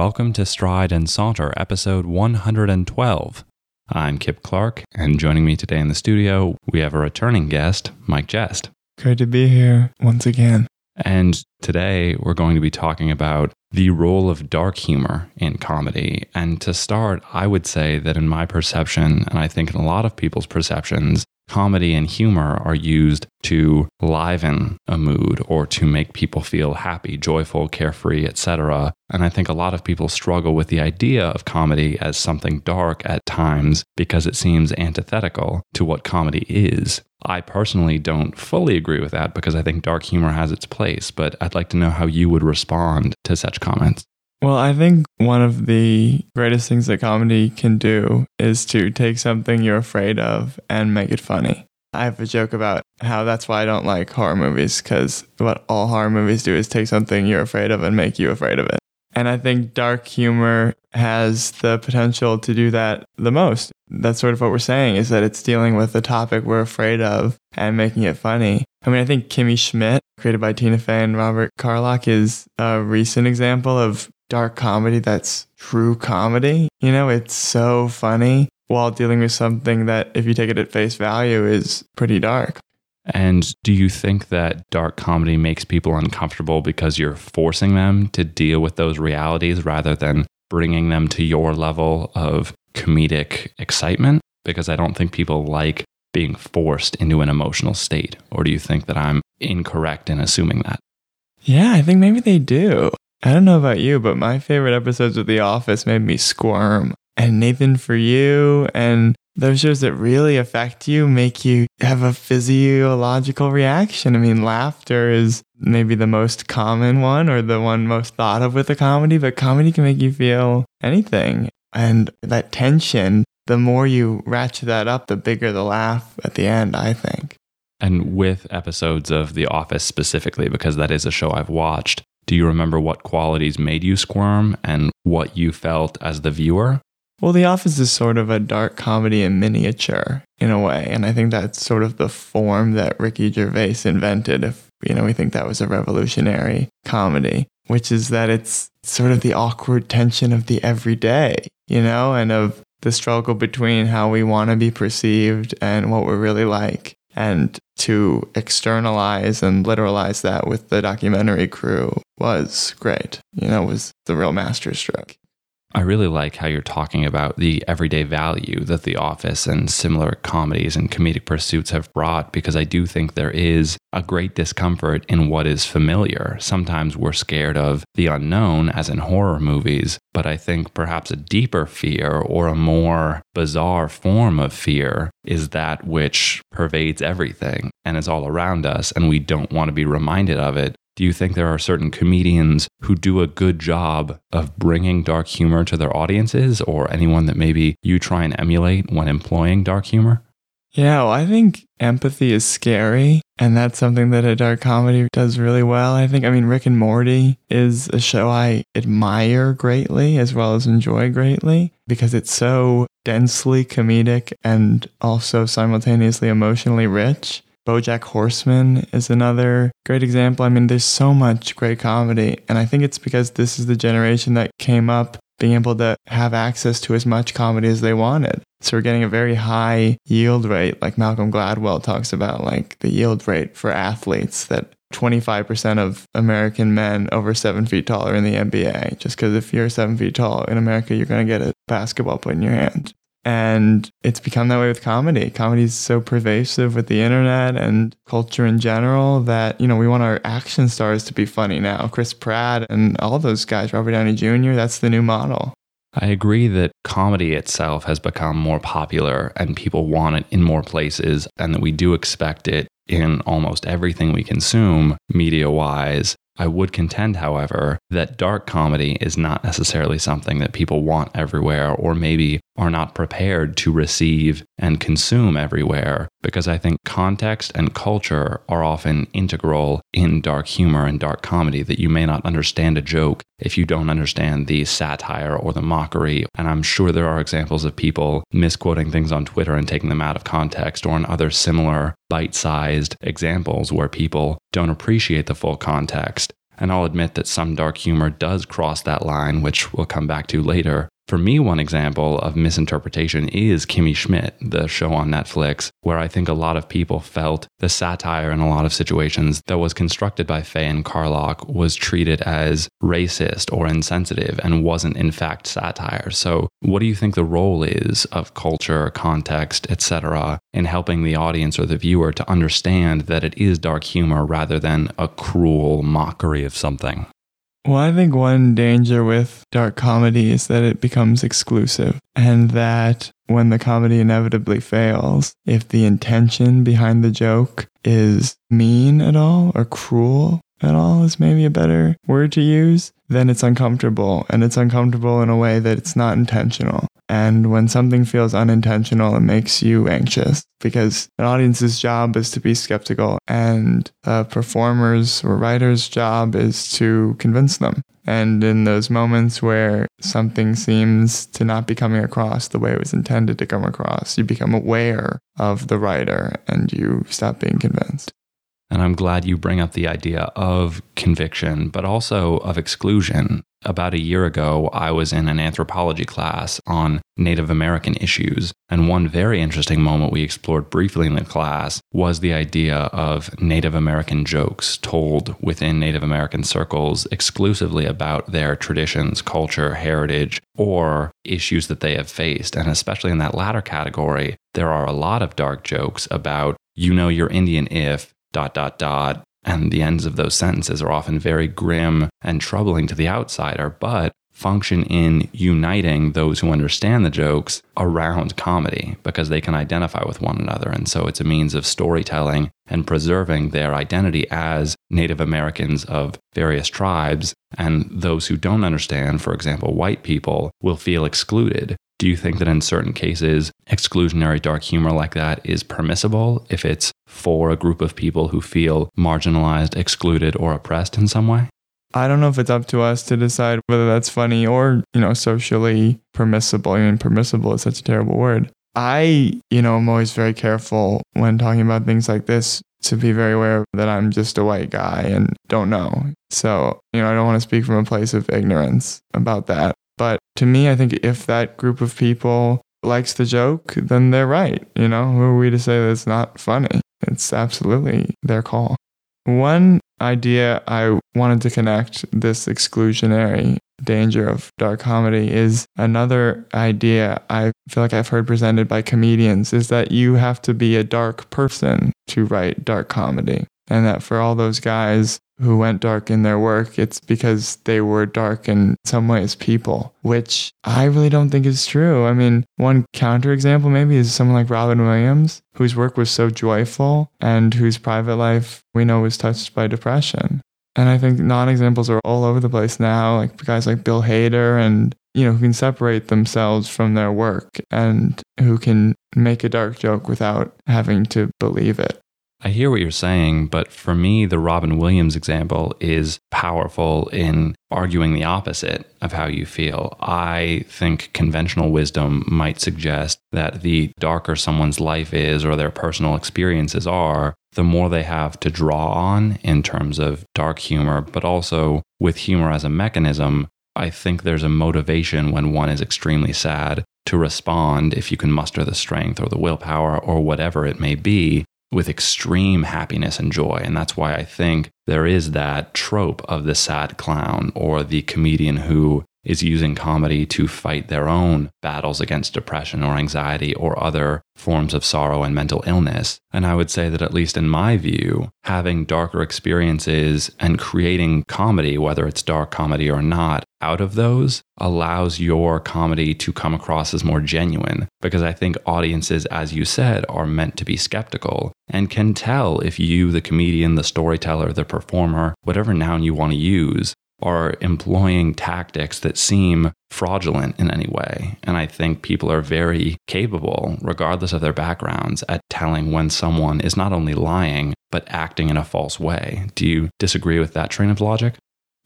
welcome to Stride and Saunter, episode 112. I'm Kip Clark, and joining me today in the studio, we have a returning guest, Mike Jest. Great to be here once again. And today we're going to be talking about the role of dark humor in comedy. And to start, I would say that in my perception, and I think in a lot of people's perceptions, comedy and humor are used to liven a mood or to make people feel happy, joyful, carefree, etc. And I think a lot of people struggle with the idea of comedy as something dark at times because it seems antithetical to what comedy is. I personally don't fully agree with that because I think dark humor has its place, but I'd like to know how you would respond to such comments. Well, I think one of the greatest things that comedy can do is to take something you're afraid of and make it funny. I have a joke about how that's why I don't like horror movies because what all horror movies do is take something you're afraid of and make you afraid of it. And I think dark humor has the potential to do that the most. That's sort of what we're saying is that it's dealing with a topic we're afraid of and making it funny. I mean, I think Kimmy Schmidt, created by Tina Fey and Robert Carlock, is a recent example of dark comedy that's true comedy. You know, it's so funny while dealing with something that, if you take it at face value, is pretty dark. And do you think that dark comedy makes people uncomfortable because you're forcing them to deal with those realities rather than bringing them to your level of comedic excitement? Because I don't think people like being forced into an emotional state. Or do you think that I'm incorrect in assuming that? Yeah, I think maybe they do. I don't know about you, but my favorite episodes of The Office made me squirm. And Nathan for You and those shows that really affect you make you have a physiological reaction. I mean, laughter is maybe the most common one or the one most thought of with a comedy, but comedy can make you feel anything. And that tension, the more you ratchet that up, the bigger the laugh at the end, I think. And with episodes of The Office specifically, because that is a show I've watched, do you remember what qualities made you squirm and what you felt as the viewer? Well, The Office is sort of a dark comedy in miniature in a way. And I think that's sort of the form that Ricky Gervais invented. If, you know, we think that was a revolutionary comedy, which is that it's sort of the awkward tension of the everyday, you know, and of the struggle between how we want to be perceived and what we're really like and to externalize and literalize that with the documentary crew was great. You know, was the real masterstroke. I really like how you're talking about the everyday value that The Office and similar comedies and comedic pursuits have brought because I do think there is a great discomfort in what is familiar. Sometimes we're scared of the unknown, as in horror movies, but I think perhaps a deeper fear or a more bizarre form of fear is that which pervades everything and is all around us, and we don't want to be reminded of it do you think there are certain comedians who do a good job of bringing dark humor to their audiences or anyone that maybe you try and emulate when employing dark humor? Yeah, well, I think empathy is scary, and that's something that a dark comedy does really well. I think, I mean, Rick and Morty is a show I admire greatly as well as enjoy greatly because it's so densely comedic and also simultaneously emotionally rich. Bojack Horseman is another great example. I mean, there's so much great comedy, and I think it's because this is the generation that came up being able to have access to as much comedy as they wanted. So we're getting a very high yield rate, like Malcolm Gladwell talks about, like the yield rate for athletes that 25% of American men over seven feet tall are in the NBA. Just because if you're seven feet tall in America, you're going to get a basketball put in your hand. And it's become that way with comedy. Comedy is so pervasive with the internet and culture in general that, you know, we want our action stars to be funny now. Chris Pratt and all those guys, Robert Downey Jr., that's the new model. I agree that comedy itself has become more popular and people want it in more places, and that we do expect it in almost everything we consume media wise. I would contend, however, that dark comedy is not necessarily something that people want everywhere or maybe are not prepared to receive and consume everywhere because I think context and culture are often integral in dark humor and dark comedy that you may not understand a joke if you don't understand the satire or the mockery. And I'm sure there are examples of people misquoting things on Twitter and taking them out of context or in other similar bite sized examples where people don't appreciate the full context. And I'll admit that some dark humor does cross that line, which we'll come back to later. For me, one example of misinterpretation is Kimmy Schmidt, the show on Netflix, where I think a lot of people felt the satire in a lot of situations that was constructed by Fey and Carlock was treated as racist or insensitive and wasn't in fact satire. So, what do you think the role is of culture, context, etc., in helping the audience or the viewer to understand that it is dark humor rather than a cruel mockery of something? Well, I think one danger with dark comedy is that it becomes exclusive, and that when the comedy inevitably fails, if the intention behind the joke is mean at all or cruel at all, is maybe a better word to use, then it's uncomfortable. And it's uncomfortable in a way that it's not intentional. And when something feels unintentional, it makes you anxious because an audience's job is to be skeptical and a performer's or writer's job is to convince them. And in those moments where something seems to not be coming across the way it was intended to come across, you become aware of the writer and you stop being convinced. And I'm glad you bring up the idea of conviction, but also of exclusion. About a year ago, I was in an anthropology class on Native American issues. And one very interesting moment we explored briefly in the class was the idea of Native American jokes told within Native American circles exclusively about their traditions, culture, heritage, or issues that they have faced. And especially in that latter category, there are a lot of dark jokes about you know you're Indian if dot, dot, dot. And the ends of those sentences are often very grim and troubling to the outsider, but function in uniting those who understand the jokes around comedy because they can identify with one another. And so it's a means of storytelling and preserving their identity as Native Americans of various tribes. And those who don't understand, for example, white people, will feel excluded do you think that in certain cases, exclusionary dark humor like that is permissible if it's for a group of people who feel marginalized, excluded, or oppressed in some way? I don't know if it's up to us to decide whether that's funny or, you know, socially permissible. I mean, permissible is such a terrible word. I, you know, I'm always very careful when talking about things like this to be very aware that I'm just a white guy and don't know. So, you know, I don't want to speak from a place of ignorance about that. But to me, I think if that group of people likes the joke, then they're right. You know, who are we to say that it's not funny? It's absolutely their call. One idea I wanted to connect this exclusionary danger of dark comedy is another idea I feel like I've heard presented by comedians is that you have to be a dark person to write dark comedy. And that for all those guys who went dark in their work, it's because they were dark in some ways people, which I really don't think is true. I mean, one counterexample maybe is someone like Robin Williams, whose work was so joyful and whose private life we know was touched by depression. And I think non examples are all over the place now, like guys like Bill Hader and you know, who can separate themselves from their work and who can make a dark joke without having to believe it. I hear what you're saying, but for me, the Robin Williams example is powerful in arguing the opposite of how you feel. I think conventional wisdom might suggest that the darker someone's life is or their personal experiences are, the more they have to draw on in terms of dark humor, but also with humor as a mechanism. I think there's a motivation when one is extremely sad to respond if you can muster the strength or the willpower or whatever it may be with extreme happiness and joy. And that's why I think there is that trope of the sad clown or the comedian who is using comedy to fight their own battles against depression or anxiety or other forms of sorrow and mental illness. And I would say that, at least in my view, having darker experiences and creating comedy, whether it's dark comedy or not, out of those allows your comedy to come across as more genuine. Because I think audiences, as you said, are meant to be skeptical and can tell if you, the comedian, the storyteller, the performer, whatever noun you want to use, are employing tactics that seem fraudulent in any way. And I think people are very capable, regardless of their backgrounds, at telling when someone is not only lying, but acting in a false way. Do you disagree with that train of logic?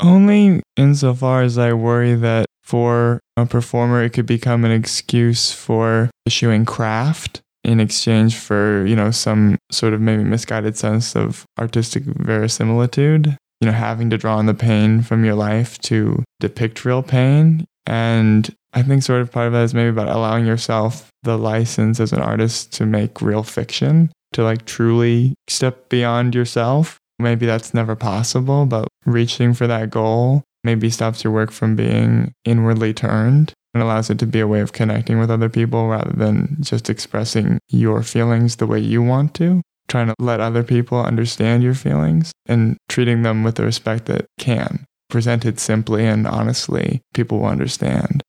Only insofar as I worry that for a performer, it could become an excuse for issuing craft in exchange for, you know, some sort of maybe misguided sense of artistic verisimilitude you know, having to draw on the pain from your life to depict real pain. And I think sort of part of that is maybe about allowing yourself the license as an artist to make real fiction, to like truly step beyond yourself. Maybe that's never possible, but reaching for that goal maybe stops your work from being inwardly turned and allows it to be a way of connecting with other people rather than just expressing your feelings the way you want to. Trying to let other people understand your feelings and treating them with the respect that can. Presented simply and honestly, people will understand.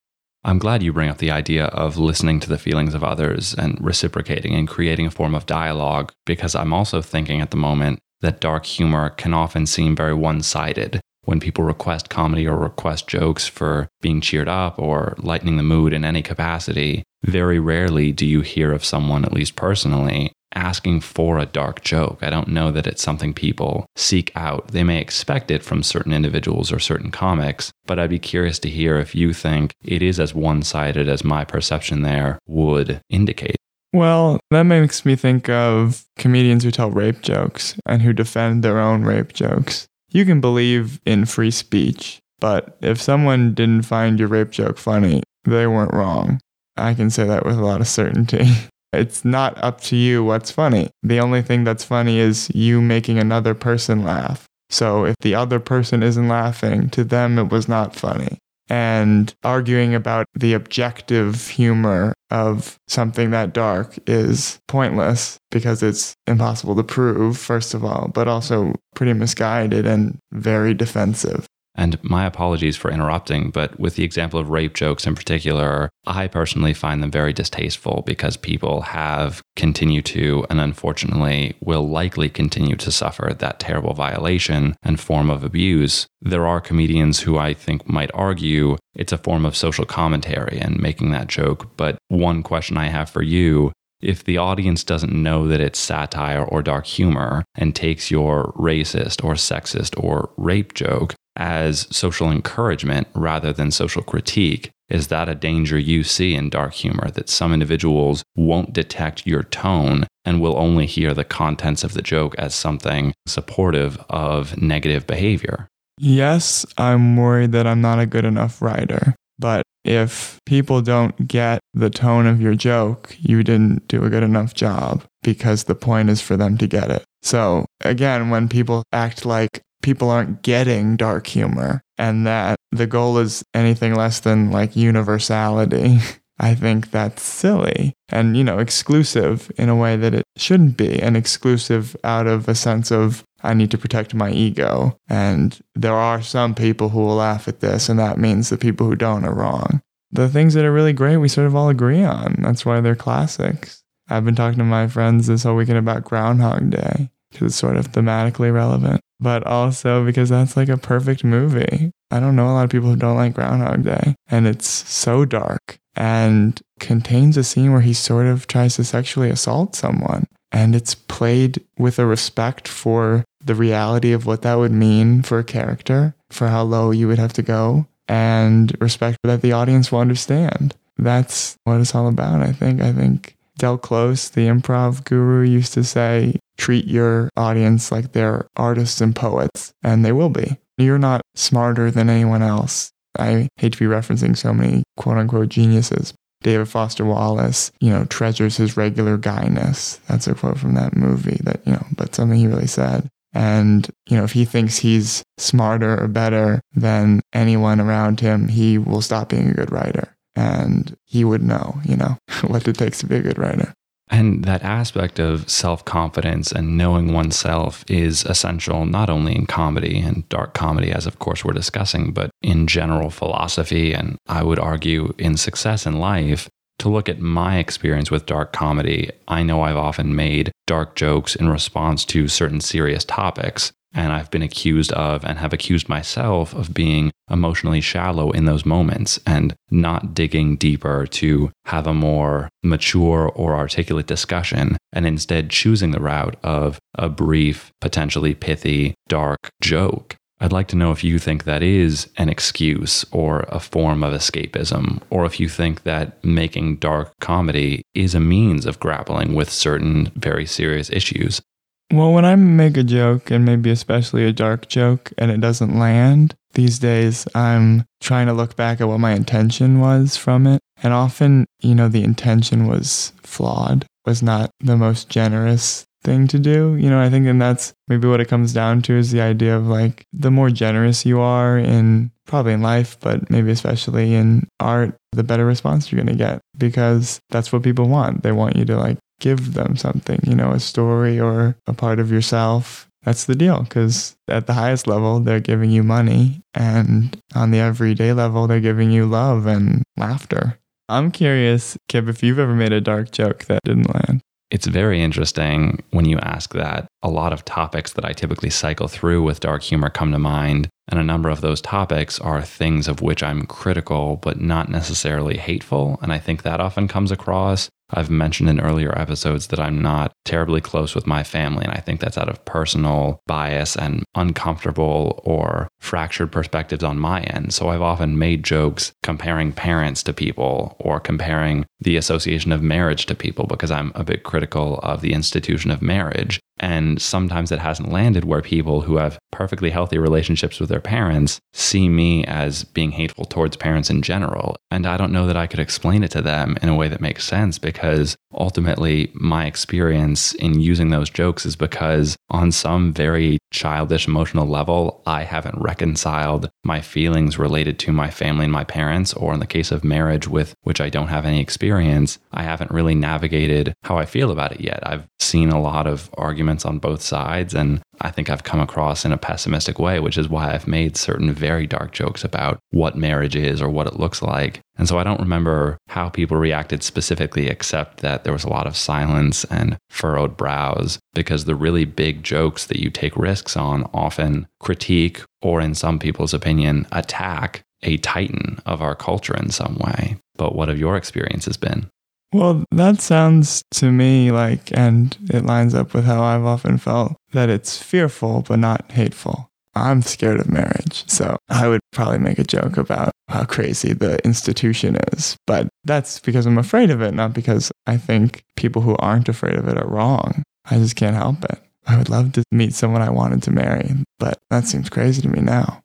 I'm glad you bring up the idea of listening to the feelings of others and reciprocating and creating a form of dialogue, because I'm also thinking at the moment that dark humor can often seem very one sided. When people request comedy or request jokes for being cheered up or lightening the mood in any capacity, very rarely do you hear of someone, at least personally, asking for a dark joke. I don't know that it's something people seek out. They may expect it from certain individuals or certain comics, but I'd be curious to hear if you think it is as one sided as my perception there would indicate. Well, that makes me think of comedians who tell rape jokes and who defend their own rape jokes. You can believe in free speech, but if someone didn't find your rape joke funny, they weren't wrong. I can say that with a lot of certainty. It's not up to you what's funny. The only thing that's funny is you making another person laugh. So if the other person isn't laughing, to them it was not funny. And arguing about the objective humor of something that dark is pointless because it's impossible to prove, first of all, but also pretty misguided and very defensive. And my apologies for interrupting, but with the example of rape jokes in particular, I personally find them very distasteful because people have continued to, and unfortunately will likely continue to suffer that terrible violation and form of abuse. There are comedians who I think might argue it's a form of social commentary and making that joke. But one question I have for you if the audience doesn't know that it's satire or dark humor and takes your racist or sexist or rape joke as social encouragement rather than social critique. Is that a danger you see in dark humor that some individuals won't detect your tone and will only hear the contents of the joke as something supportive of negative behavior? Yes, I'm worried that I'm not a good enough writer. But if people don't get the tone of your joke, you didn't do a good enough job because the point is for them to get it. So, again, when people act like people aren't getting dark humor and that the goal is anything less than like universality. I think that's silly and, you know, exclusive in a way that it shouldn't be, and exclusive out of a sense of I need to protect my ego. And there are some people who will laugh at this, and that means the people who don't are wrong. The things that are really great, we sort of all agree on. That's why they're classics. I've been talking to my friends this whole weekend about Groundhog Day because it's sort of thematically relevant but also because that's like a perfect movie. I don't know a lot of people who don't like Groundhog Day, and it's so dark and contains a scene where he sort of tries to sexually assault someone. And it's played with a respect for the reality of what that would mean for a character, for how low you would have to go, and respect that the audience will understand. That's what it's all about, I think. I think Del Close, the improv guru, used to say, treat your audience like they're artists and poets, and they will be. You're not smarter than anyone else. I hate to be referencing so many quote unquote geniuses. David Foster Wallace, you know, treasures his regular guyness. That's a quote from that movie that, you know, but something he really said. And, you know, if he thinks he's smarter or better than anyone around him, he will stop being a good writer. And he would know, you know, what it takes to be a good writer. And that aspect of self confidence and knowing oneself is essential not only in comedy and dark comedy, as of course we're discussing, but in general philosophy. And I would argue in success in life. To look at my experience with dark comedy, I know I've often made dark jokes in response to certain serious topics. And I've been accused of and have accused myself of being emotionally shallow in those moments and not digging deeper to have a more mature or articulate discussion and instead choosing the route of a brief, potentially pithy, dark joke. I'd like to know if you think that is an excuse or a form of escapism, or if you think that making dark comedy is a means of grappling with certain very serious issues. Well, when I make a joke, and maybe especially a dark joke, and it doesn't land, these days I'm trying to look back at what my intention was from it. And often, you know, the intention was flawed, was not the most generous thing to do. You know, I think, and that's maybe what it comes down to is the idea of like the more generous you are in probably in life, but maybe especially in art, the better response you're going to get because that's what people want. They want you to like give them something, you know, a story or a part of yourself. That's the deal because at the highest level, they're giving you money. And on the everyday level, they're giving you love and laughter. I'm curious, Kip, if you've ever made a dark joke that didn't land. It's very interesting when you ask that. A lot of topics that I typically cycle through with dark humor come to mind. And a number of those topics are things of which I'm critical, but not necessarily hateful. And I think that often comes across. I've mentioned in earlier episodes that I'm not terribly close with my family, and I think that's out of personal bias and uncomfortable or fractured perspectives on my end. So I've often made jokes comparing parents to people or comparing the association of marriage to people because I'm a bit critical of the institution of marriage. And sometimes it hasn't landed where people who have perfectly healthy relationships with their parents see me as being hateful towards parents in general. And I don't know that I could explain it to them in a way that makes sense because ultimately my experience in using those jokes is because on some very childish emotional level, I haven't reconciled my feelings related to my family and my parents, or in the case of marriage with which I don't have any experience, I haven't really navigated how I feel about it yet. I've seen a lot of arguments on both sides, and I think I've come across in a pessimistic way, which is why I've made certain very dark jokes about what marriage is or what it looks like. And so I don't remember how people reacted specifically, except that there was a lot of silence and furrowed brows, because the really big jokes that you take risks on often critique, or in some people's opinion, attack a titan of our culture in some way. But what have your experiences been? Well, that sounds to me like, and it lines up with how I've often felt, that it's fearful but not hateful. I'm scared of marriage. So I would probably make a joke about how crazy the institution is. But that's because I'm afraid of it, not because I think people who aren't afraid of it are wrong. I just can't help it. I would love to meet someone I wanted to marry, but that seems crazy to me now.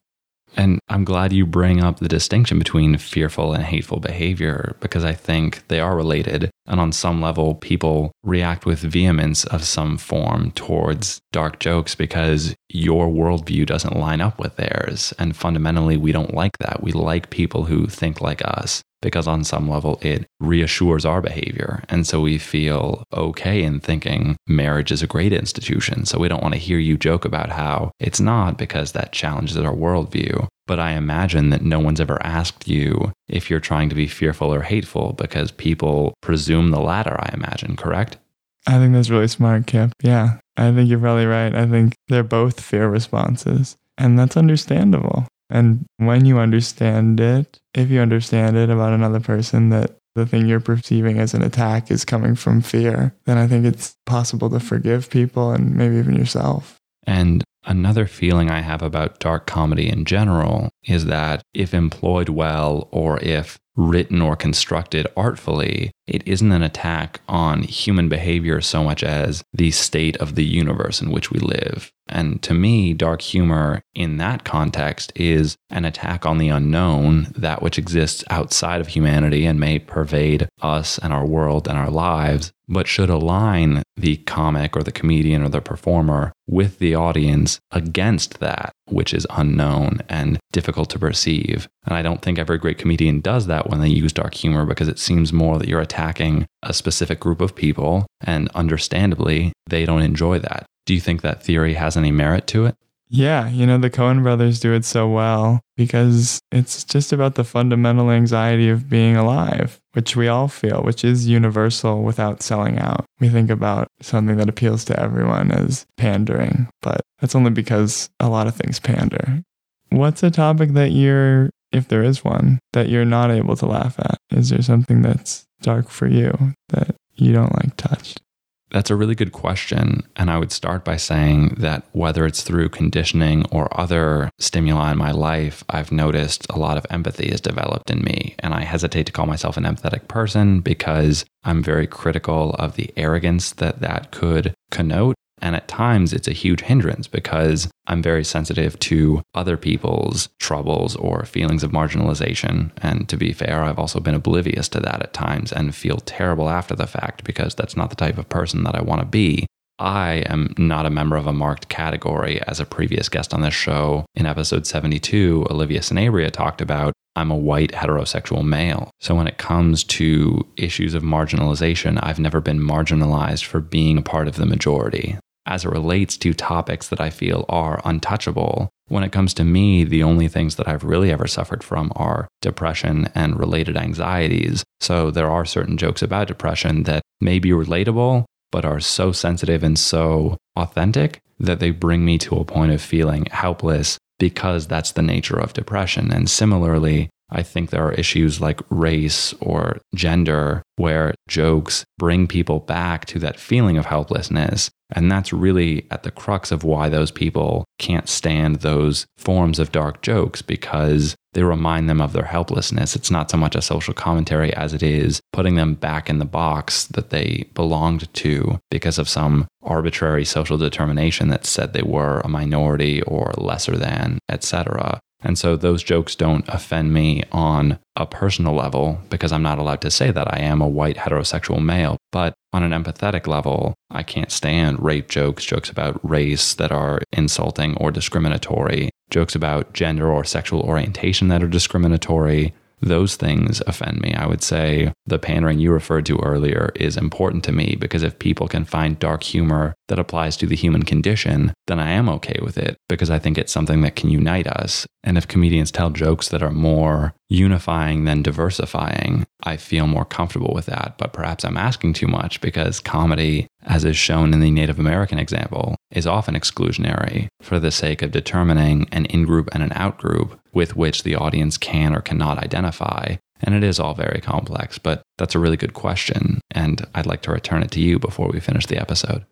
And I'm glad you bring up the distinction between fearful and hateful behavior because I think they are related. And on some level, people react with vehemence of some form towards dark jokes because your worldview doesn't line up with theirs. And fundamentally, we don't like that. We like people who think like us because on some level it reassures our behavior. And so we feel okay in thinking marriage is a great institution. So we don't want to hear you joke about how it's not because that challenges our worldview. But I imagine that no one's ever asked you if you're trying to be fearful or hateful because people presume the latter, I imagine, correct? I think that's really smart, Kip. Yeah, I think you're probably right. I think they're both fear responses, and that's understandable. And when you understand it, if you understand it about another person that the thing you're perceiving as an attack is coming from fear, then I think it's possible to forgive people and maybe even yourself. And another feeling I have about dark comedy in general is that if employed well or if written or constructed artfully, it isn't an attack on human behavior so much as the state of the universe in which we live. And to me, dark humor in that context is an attack on the unknown, that which exists outside of humanity and may pervade us and our world and our lives, but should align the comic or the comedian or the performer with the audience against that which is unknown and difficult to perceive. And I don't think every great comedian does that when they use dark humor because it seems more that you're attacking a specific group of people, and understandably, they don't enjoy that. Do you think that theory has any merit to it? Yeah, you know, the Coen brothers do it so well because it's just about the fundamental anxiety of being alive, which we all feel, which is universal without selling out. We think about something that appeals to everyone as pandering, but that's only because a lot of things pander. What's a topic that you're, if there is one, that you're not able to laugh at? Is there something that's dark for you that you don't like touched? That's a really good question. And I would start by saying that whether it's through conditioning or other stimuli in my life, I've noticed a lot of empathy is developed in me. And I hesitate to call myself an empathetic person because I'm very critical of the arrogance that that could connote. And at times it's a huge hindrance because I'm very sensitive to other people's troubles or feelings of marginalization. And to be fair, I've also been oblivious to that at times and feel terrible after the fact because that's not the type of person that I want to be. I am not a member of a marked category. As a previous guest on this show in episode 72, Olivia Sanabria talked about, I'm a white heterosexual male. So when it comes to issues of marginalization, I've never been marginalized for being a part of the majority. As it relates to topics that I feel are untouchable, when it comes to me, the only things that I've really ever suffered from are depression and related anxieties. So there are certain jokes about depression that may be relatable, but are so sensitive and so authentic that they bring me to a point of feeling helpless because that's the nature of depression. And similarly, I think there are issues like race or gender where jokes bring people back to that feeling of helplessness. And that's really at the crux of why those people can't stand those forms of dark jokes because they remind them of their helplessness. It's not so much a social commentary as it is putting them back in the box that they belonged to because of some arbitrary social determination that said they were a minority or lesser than, etc. And so those jokes don't offend me on a personal level because I'm not allowed to say that I am a white heterosexual male. But on an empathetic level, I can't stand rape jokes, jokes about race that are insulting or discriminatory, jokes about gender or sexual orientation that are discriminatory, those things offend me. I would say the pandering you referred to earlier is important to me because if people can find dark humor that applies to the human condition, then I am okay with it because I think it's something that can unite us. And if comedians tell jokes that are more unifying than diversifying, I feel more comfortable with that. But perhaps I'm asking too much because comedy, as is shown in the Native American example, is often exclusionary for the sake of determining an in group and an out group with which the audience can or cannot identify. And it is all very complex, but that's a really good question. And I'd like to return it to you before we finish the episode.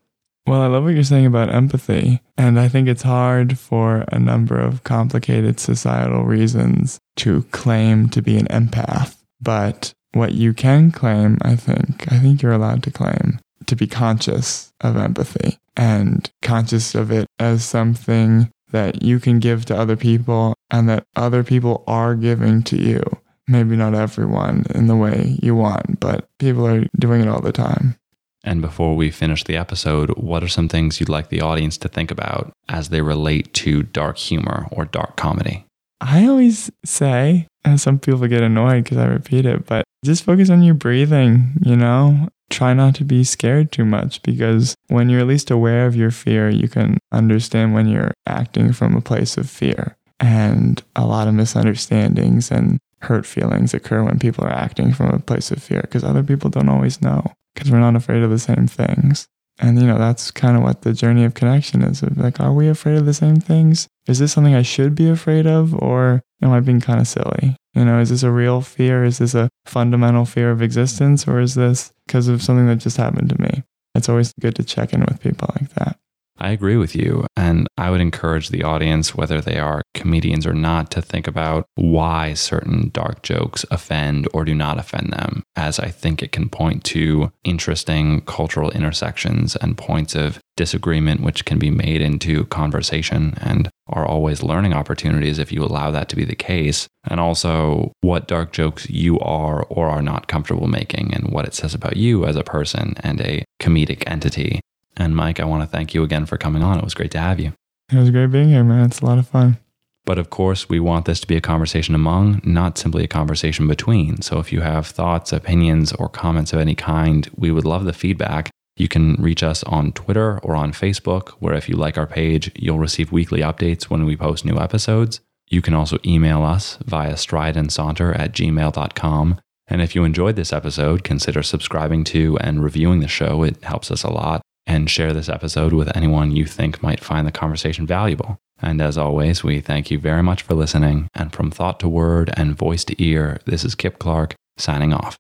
Well, I love what you're saying about empathy. And I think it's hard for a number of complicated societal reasons to claim to be an empath. But what you can claim, I think, I think you're allowed to claim to be conscious of empathy and conscious of it as something that you can give to other people and that other people are giving to you. Maybe not everyone in the way you want, but people are doing it all the time. And before we finish the episode, what are some things you'd like the audience to think about as they relate to dark humor or dark comedy? I always say, and some people get annoyed because I repeat it, but just focus on your breathing, you know? Try not to be scared too much because when you're at least aware of your fear, you can understand when you're acting from a place of fear. And a lot of misunderstandings and hurt feelings occur when people are acting from a place of fear because other people don't always know because we're not afraid of the same things. And, you know, that's kind of what the journey of connection is. Like, are we afraid of the same things? Is this something I should be afraid of? Or am I being kind of silly? You know, is this a real fear? Is this a fundamental fear of existence? Or is this because of something that just happened to me? It's always good to check in with people like that. I agree with you. And I would encourage the audience, whether they are comedians or not, to think about why certain dark jokes offend or do not offend them, as I think it can point to interesting cultural intersections and points of disagreement which can be made into conversation and are always learning opportunities if you allow that to be the case. And also what dark jokes you are or are not comfortable making and what it says about you as a person and a comedic entity. And Mike, I want to thank you again for coming on. It was great to have you. It was great being here, man. It's a lot of fun. But of course, we want this to be a conversation among, not simply a conversation between. So if you have thoughts, opinions, or comments of any kind, we would love the feedback. You can reach us on Twitter or on Facebook, where if you like our page, you'll receive weekly updates when we post new episodes. You can also email us via strideandsaunter at gmail.com. And if you enjoyed this episode, consider subscribing to and reviewing the show. It helps us a lot and share this episode with anyone you think might find the conversation valuable. And as always, we thank you very much for listening. And from thought to word and voice to ear, this is Kip Clark signing off.